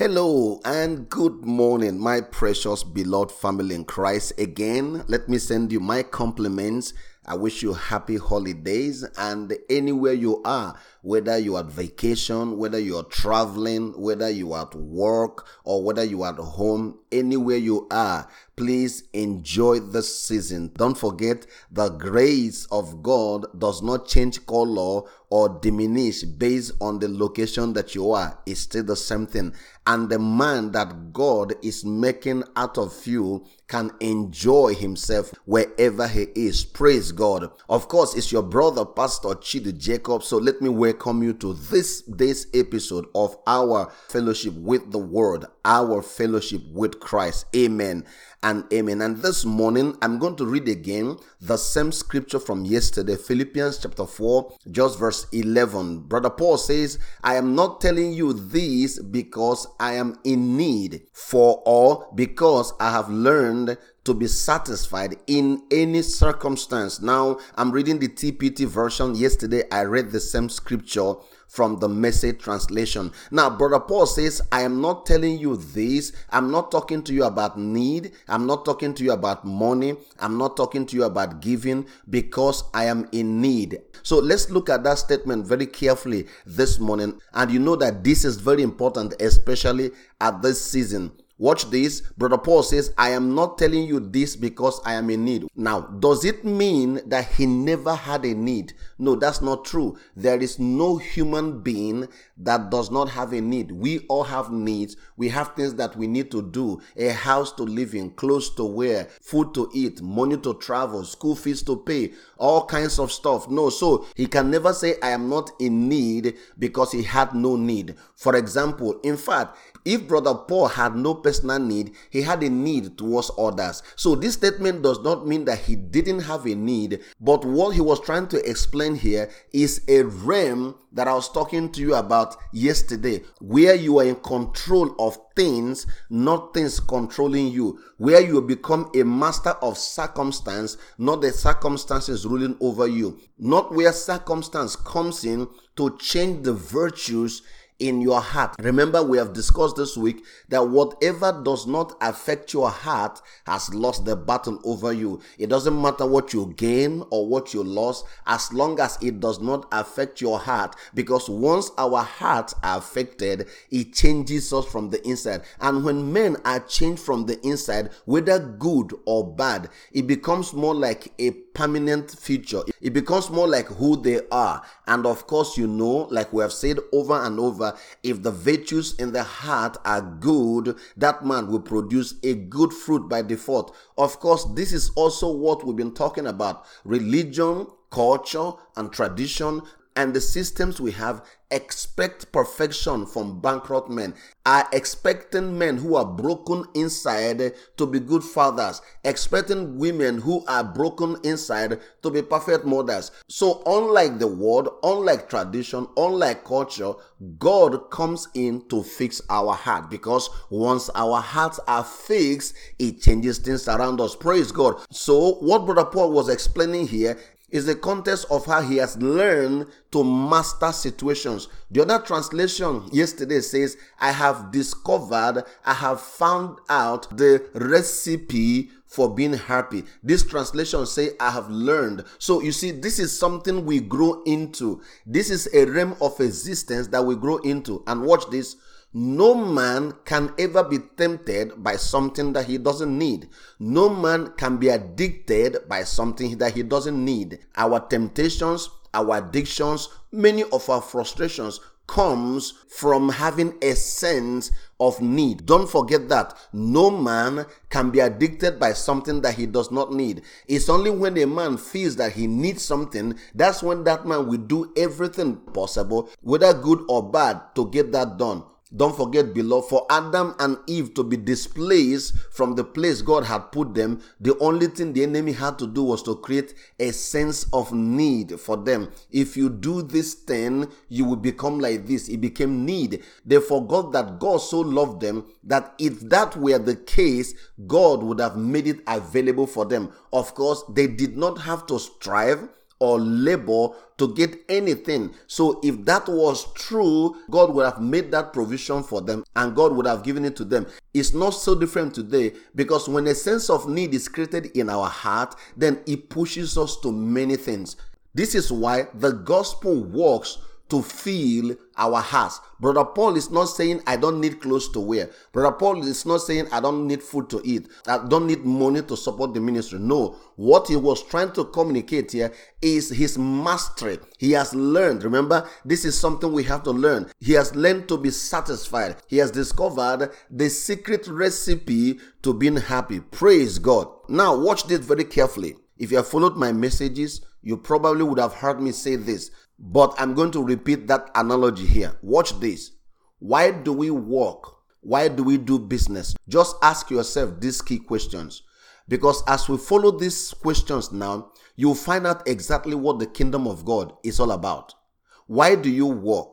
Hello and good morning, my precious beloved family in Christ. Again, let me send you my compliments. I wish you happy holidays and anywhere you are, whether you are at vacation, whether you are traveling, whether you are at work or whether you are at home, anywhere you are, please enjoy the season. Don't forget the grace of God does not change color or diminish based on the location that you are. It's still the same thing. And the man that God is making out of you can enjoy himself wherever he is. Praise God. Of course, it's your brother, Pastor Chidu Jacob. So let me welcome you to this day's episode of our fellowship with the Word, our fellowship with Christ. Amen and amen. And this morning, I'm going to read again the same scripture from yesterday, Philippians chapter 4, just verse 11. Brother Paul says, I am not telling you this because I am in need for or because I have learned to be satisfied in any circumstance. Now, I'm reading the TPT version. Yesterday, I read the same scripture from the message translation. Now, Brother Paul says, I am not telling you this. I'm not talking to you about need. I'm not talking to you about money. I'm not talking to you about giving because I am in need. So let's look at that statement very carefully this morning. And you know that this is very important, especially at this season Watch this. Brother Paul says, I am not telling you this because I am in need. Now, does it mean that he never had a need? No, that's not true. There is no human being that does not have a need. We all have needs. We have things that we need to do a house to live in, clothes to wear, food to eat, money to travel, school fees to pay, all kinds of stuff. No, so he can never say, I am not in need because he had no need. For example, in fact, if brother Paul had no personal need, he had a need towards others. So this statement does not mean that he didn't have a need, but what he was trying to explain here is a realm that I was talking to you about yesterday, where you are in control of things, not things controlling you, where you become a master of circumstance, not the circumstances ruling over you, not where circumstance comes in to change the virtues in your heart. Remember, we have discussed this week that whatever does not affect your heart has lost the battle over you. It doesn't matter what you gain or what you lost, as long as it does not affect your heart. Because once our hearts are affected, it changes us from the inside. And when men are changed from the inside, whether good or bad, it becomes more like a permanent future. It becomes more like who they are. And of course, you know, like we have said over and over, if the virtues in the heart are good, that man will produce a good fruit by default. Of course, this is also what we've been talking about religion, culture, and tradition and the systems we have expect perfection from bankrupt men, are expecting men who are broken inside to be good fathers, expecting women who are broken inside to be perfect mothers. So, unlike the world, unlike tradition, unlike culture, God comes in to fix our heart because once our hearts are fixed, it changes things around us. Praise God. So, what Brother Paul was explaining here is the context of how he has learned to master situations. The other translation yesterday says, I have discovered, I have found out the recipe for being happy. This translation say I have learned. So you see this is something we grow into. This is a realm of existence that we grow into. And watch this no man can ever be tempted by something that he doesn't need. No man can be addicted by something that he doesn't need. Our temptations, our addictions, many of our frustrations comes from having a sense of need. Don't forget that no man can be addicted by something that he does not need. It's only when a man feels that he needs something, that's when that man will do everything possible, whether good or bad, to get that done. Don't forget, beloved, for Adam and Eve to be displaced from the place God had put them, the only thing the enemy had to do was to create a sense of need for them. If you do this thing, you will become like this. It became need. They forgot that God so loved them that if that were the case, God would have made it available for them. Of course, they did not have to strive or labor to get anything. So if that was true, God would have made that provision for them and God would have given it to them. It's not so different today because when a sense of need is created in our heart, then it pushes us to many things. This is why the gospel works to fill our hearts. Brother Paul is not saying I don't need clothes to wear. Brother Paul is not saying I don't need food to eat. I don't need money to support the ministry. No, what he was trying to communicate here is his mastery. He has learned. Remember, this is something we have to learn. He has learned to be satisfied. He has discovered the secret recipe to being happy. Praise God. Now, watch this very carefully. If you have followed my messages, you probably would have heard me say this but I'm going to repeat that analogy here. Watch this. Why do we work? Why do we do business? Just ask yourself these key questions. Because as we follow these questions now, you'll find out exactly what the kingdom of God is all about. Why do you work?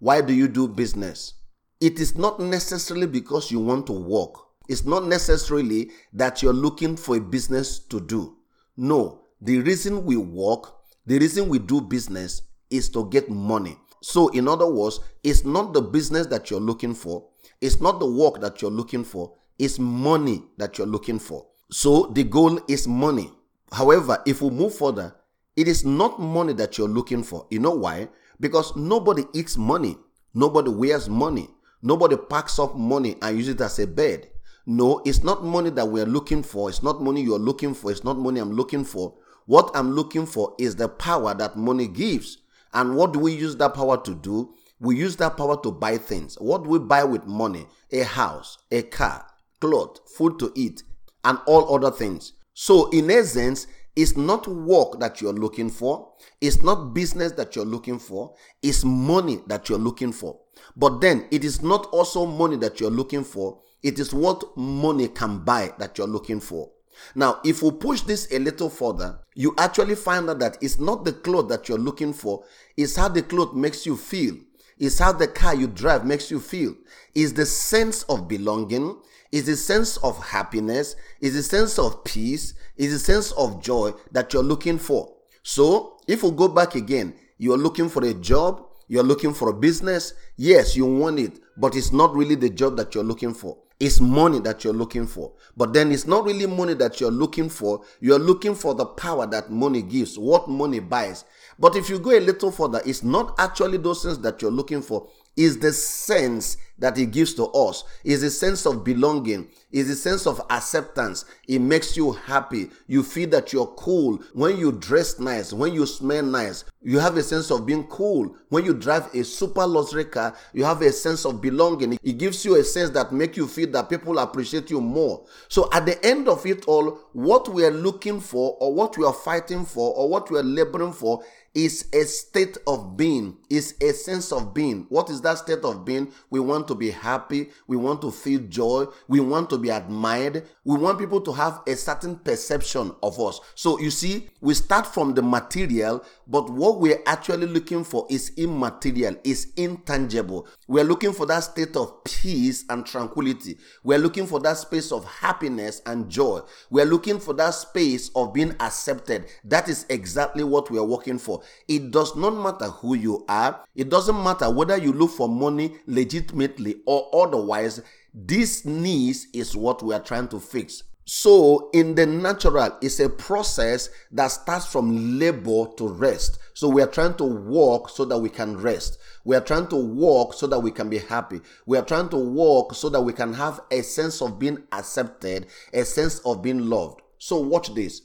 Why do you do business? It is not necessarily because you want to work. It's not necessarily that you're looking for a business to do. No, the reason we work, the reason we do business is to get money. So, in other words, it's not the business that you're looking for, it's not the work that you're looking for, it's money that you're looking for. So, the goal is money. However, if we move further, it is not money that you're looking for. You know why? Because nobody eats money, nobody wears money, nobody packs up money and uses it as a bed. No, it's not money that we're looking for. It's not money you're looking for. It's not money I'm looking for. What I'm looking for is the power that money gives. And what do we use that power to do? We use that power to buy things. What do we buy with money? A house, a car, clothes, food to eat, and all other things. So, in essence, it's not work that you're looking for, it's not business that you're looking for, it's money that you're looking for. But then, it is not also money that you're looking for, it is what money can buy that you're looking for. Now, if we push this a little further, you actually find out that it's not the clothes that you're looking for, it's how the clothes makes you feel. It's how the car you drive makes you feel. It's the sense of belonging, it's the sense of happiness, it's the sense of peace, it's the sense of joy that you're looking for. So, if we go back again, you're looking for a job, you're looking for a business, yes, you want it, but it's not really the job that you're looking for. It's money that you're looking for. But then it's not really money that you're looking for. You're looking for the power that money gives, what money buys. But if you go a little further, it's not actually those things that you're looking for. Is the sense that it gives to us. Is a sense of belonging. Is a sense of acceptance. It makes you happy. You feel that you're cool. When you dress nice, when you smell nice, you have a sense of being cool. When you drive a super luxury car, you have a sense of belonging. It gives you a sense that make you feel that people appreciate you more. So at the end of it all, what we are looking for or what we are fighting for or what we are laboring for is a state of being, is a sense of being. What is that state of being? We want to be happy, we want to feel joy, we want to be admired, we want people to have a certain perception of us. So you see, we start from the material, but what we're actually looking for is immaterial, is intangible. We're looking for that state of peace and tranquility. We're looking for that space of happiness and joy. We're looking for that space of being accepted. That is exactly what we're working for. It does not matter who you are. It doesn't matter whether you look for money legitimately or otherwise. This needs is what we are trying to fix. So, in the natural, it's a process that starts from labor to rest. So, we are trying to walk so that we can rest. We are trying to walk so that we can be happy. We are trying to walk so that we can have a sense of being accepted, a sense of being loved. So, watch this.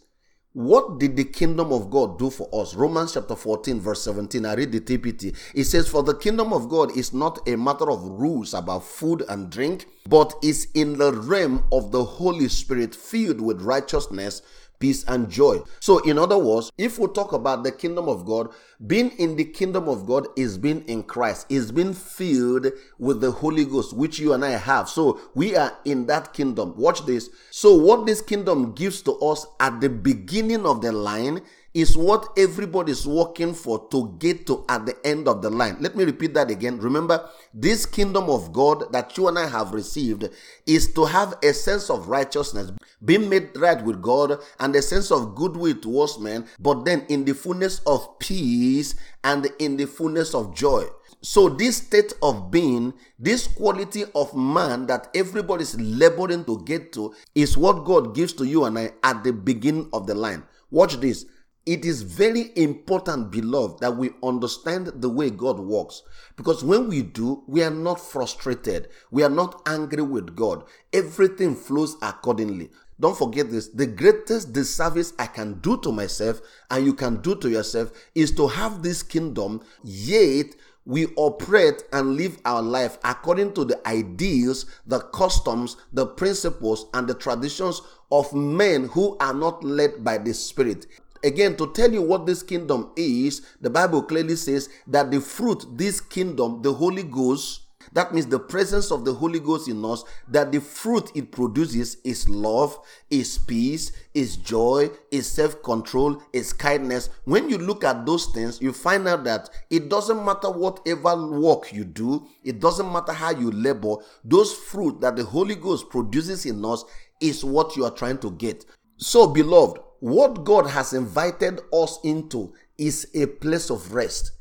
What did the kingdom of God do for us? Romans chapter 14, verse 17. I read the TPT. It says, For the kingdom of God is not a matter of rules about food and drink, but is in the realm of the Holy Spirit filled with righteousness peace, and joy. So, in other words, if we talk about the kingdom of God, being in the kingdom of God is being in Christ, is being filled with the Holy Ghost, which you and I have. So, we are in that kingdom. Watch this. So, what this kingdom gives to us at the beginning of the line is what everybody is working for to get to at the end of the line. Let me repeat that again. Remember, this kingdom of God that you and I have received is to have a sense of righteousness, being made right with God, and a sense of goodwill towards men, but then in the fullness of peace and in the fullness of joy. So, this state of being, this quality of man that everybody is laboring to get to, is what God gives to you and I at the beginning of the line. Watch this. It is very important, beloved, that we understand the way God works. Because when we do, we are not frustrated. We are not angry with God. Everything flows accordingly. Don't forget this. The greatest disservice I can do to myself and you can do to yourself is to have this kingdom, yet we operate and live our life according to the ideals, the customs, the principles, and the traditions of men who are not led by the Spirit. Again, to tell you what this kingdom is, the Bible clearly says that the fruit, this kingdom, the Holy Ghost, that means the presence of the Holy Ghost in us, that the fruit it produces is love, is peace, is joy, is self control, is kindness. When you look at those things, you find out that it doesn't matter whatever work you do, it doesn't matter how you labor, those fruit that the Holy Ghost produces in us is what you are trying to get. So, beloved, what God has invited us into is a place of rest.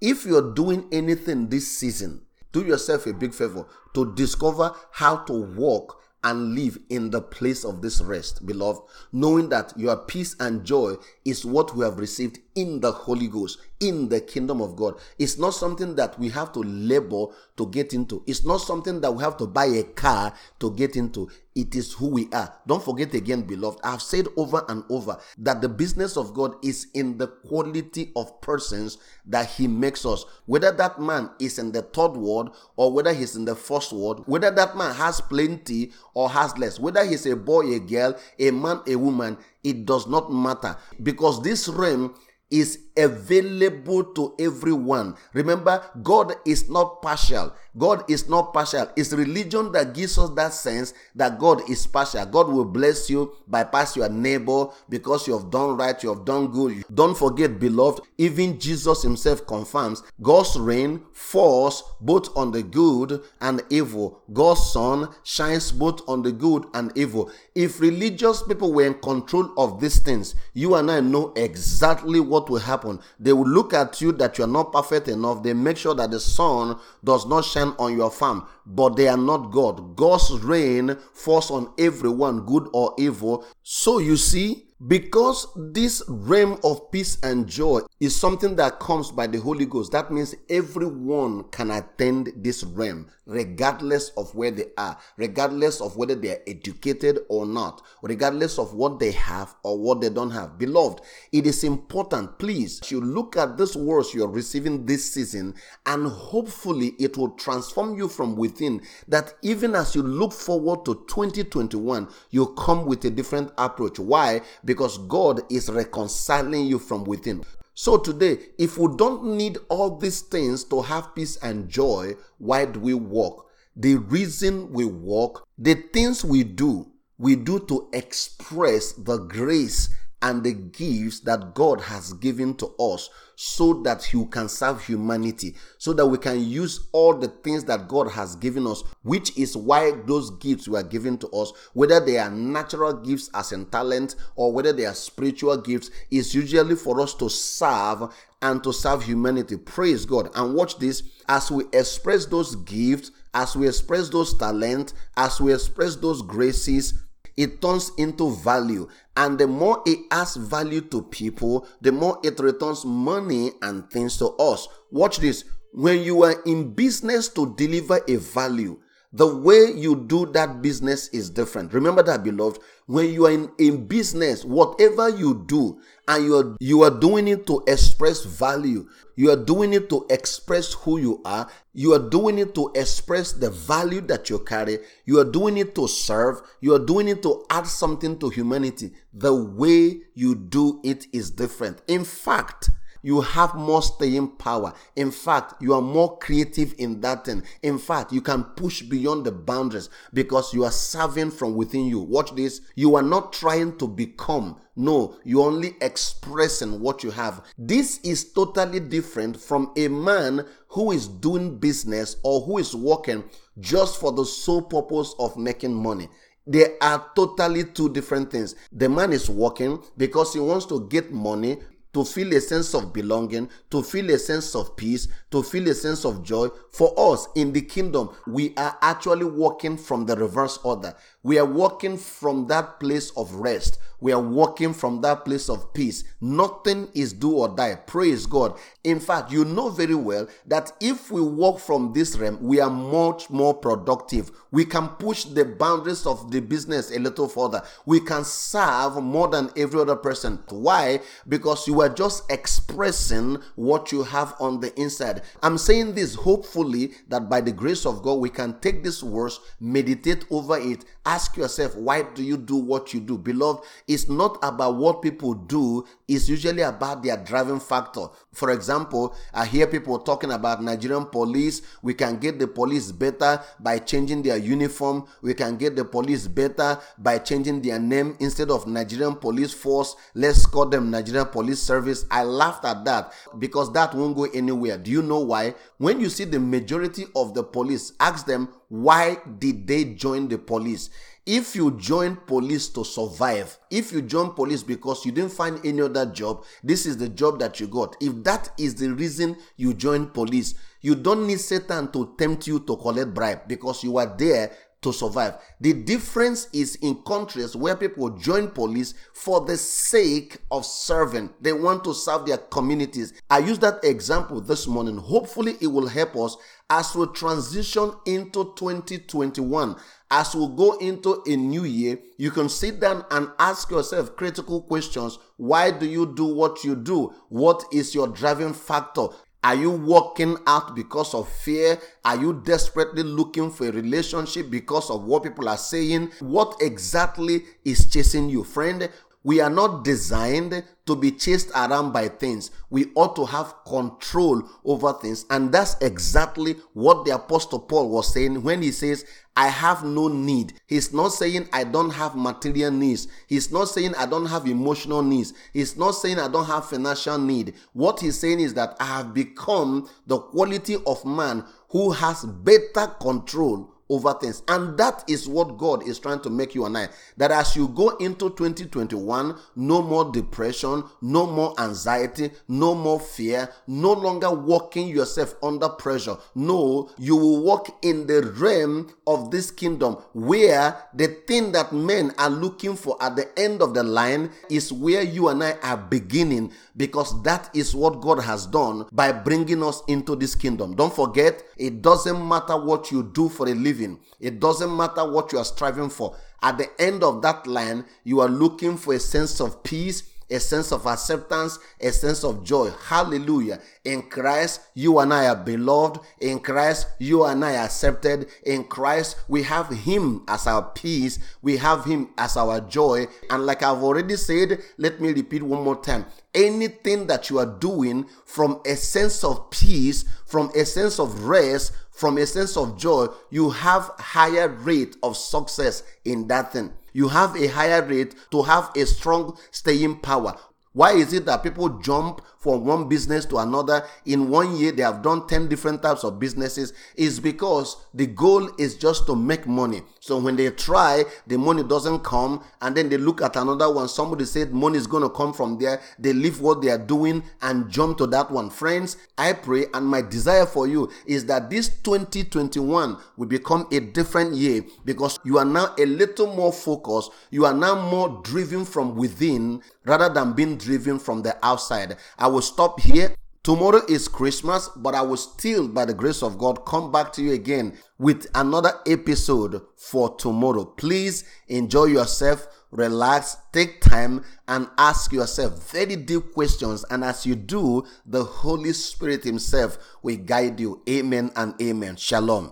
If you're doing anything this season, do yourself a big favor to discover how to walk and live in the place of this rest, beloved, knowing that your peace and joy is what we have received in the Holy Ghost, in the kingdom of God. It's not something that we have to labor to get into. It's not something that we have to buy a car to get into. It is who we are. Don't forget again, beloved. I've said over and over that the business of God is in the quality of persons that He makes us. Whether that man is in the third world or whether he's in the first world, whether that man has plenty or has less, whether he's a boy, a girl, a man, a woman, it does not matter because this realm is available to everyone. Remember, God is not partial. God is not partial. It's religion that gives us that sense that God is partial. God will bless you, bypass your neighbor because you have done right, you have done good. Don't forget, beloved, even Jesus himself confirms God's rain falls both on the good and evil. God's sun shines both on the good and evil. If religious people were in control of these things, you and I know exactly what will happen. They will look at you that you are not perfect enough. They make sure that the sun does not shine on your farm, but they are not God. God's rain falls on everyone, good or evil. So you see, because this realm of peace and joy is something that comes by the Holy Ghost, that means everyone can attend this realm, regardless of where they are, regardless of whether they are educated or not, regardless of what they have or what they don't have. Beloved, it is important, please, you look at this words you're receiving this season, and hopefully it will transform you from within. That even as you look forward to 2021, you come with a different approach. Why? Because God is reconciling you from within. So today, if we don't need all these things to have peace and joy, why do we walk? The reason we walk, the things we do, we do to express the grace and the gifts that God has given to us so that you can serve humanity, so that we can use all the things that God has given us, which is why those gifts were given to us, whether they are natural gifts as in talent or whether they are spiritual gifts, is usually for us to serve and to serve humanity. Praise God. And watch this as we express those gifts, as we express those talents, as we express those graces it turns into value. And the more it adds value to people, the more it returns money and things to us. Watch this. When you are in business to deliver a value, the way you do that business is different. Remember that, beloved. When you are in, in business, whatever you do, and you are you are doing it to express value, you are doing it to express who you are, you are doing it to express the value that you carry, you are doing it to serve, you are doing it to add something to humanity. The way you do it is different. In fact, you have more staying power. In fact, you are more creative in that thing. In fact, you can push beyond the boundaries because you are serving from within you. Watch this. You are not trying to become. No, you're only expressing what you have. This is totally different from a man who is doing business or who is working just for the sole purpose of making money. They are totally two different things. The man is working because he wants to get money to feel a sense of belonging, to feel a sense of peace, to feel a sense of joy. For us in the kingdom, we are actually walking from the reverse order. We are walking from that place of rest. We are walking from that place of peace. Nothing is do or die. Praise God. In fact, you know very well that if we walk from this realm, we are much more productive. We can push the boundaries of the business a little further. We can serve more than every other person. Why? Because you are just expressing what you have on the inside. I'm saying this hopefully that by the grace of God, we can take this verse, meditate over it, ask yourself, why do you do what you do? Beloved, it's not about what people do, it's usually about their driving factor. For example, I hear people talking about Nigerian police. We can get the police better by changing their uniform. We can get the police better by changing their name instead of Nigerian Police Force. Let's call them Nigerian Police Service. I laughed at that because that won't go anywhere. Do you know why? When you see the majority of the police, ask them why did they join the police? If you join police to survive, if you join police because you didn't find any other job, this is the job that you got. If that is the reason you join police, you don't need Satan to tempt you to collect bribe because you are there to survive. The difference is in countries where people join police for the sake of serving. They want to serve their communities. I use that example this morning. Hopefully, it will help us as we transition into 2021 as we go into a new year, you can sit down and ask yourself critical questions. Why do you do what you do? What is your driving factor? Are you walking out because of fear? Are you desperately looking for a relationship because of what people are saying? What exactly is chasing you, friend? We are not designed to be chased around by things. We ought to have control over things. And that's exactly what the Apostle Paul was saying when he says, I have no need. He's not saying I don't have material needs. He's not saying I don't have emotional needs. He's not saying I don't have financial need. What he's saying is that I have become the quality of man who has better control over things. And that is what God is trying to make you and I. That as you go into 2021, no more depression, no more anxiety, no more fear, no longer walking yourself under pressure. No, you will walk in the realm of this kingdom where the thing that men are looking for at the end of the line is where you and I are beginning because that is what God has done by bringing us into this kingdom. Don't forget, it doesn't matter what you do for a living, it doesn't matter what you are striving for. At the end of that line, you are looking for a sense of peace a sense of acceptance, a sense of joy. Hallelujah. In Christ, you and I are beloved. In Christ, you and I are accepted. In Christ, we have Him as our peace. We have Him as our joy. And like I've already said, let me repeat one more time. Anything that you are doing from a sense of peace, from a sense of rest, from a sense of joy, you have higher rate of success in that thing you have a higher rate to have a strong staying power. Why is it that people jump from one business to another in one year? They have done 10 different types of businesses. Is because the goal is just to make money. So when they try, the money doesn't come, and then they look at another one. Somebody said money is going to come from there. They leave what they are doing and jump to that one. Friends, I pray, and my desire for you is that this 2021 will become a different year because you are now a little more focused. You are now more driven from within rather than being driven from the outside. I will stop here. Tomorrow is Christmas, but I will still, by the grace of God, come back to you again with another episode for tomorrow. Please enjoy yourself, relax, take time, and ask yourself very deep questions. And as you do, the Holy Spirit Himself will guide you. Amen and amen. Shalom.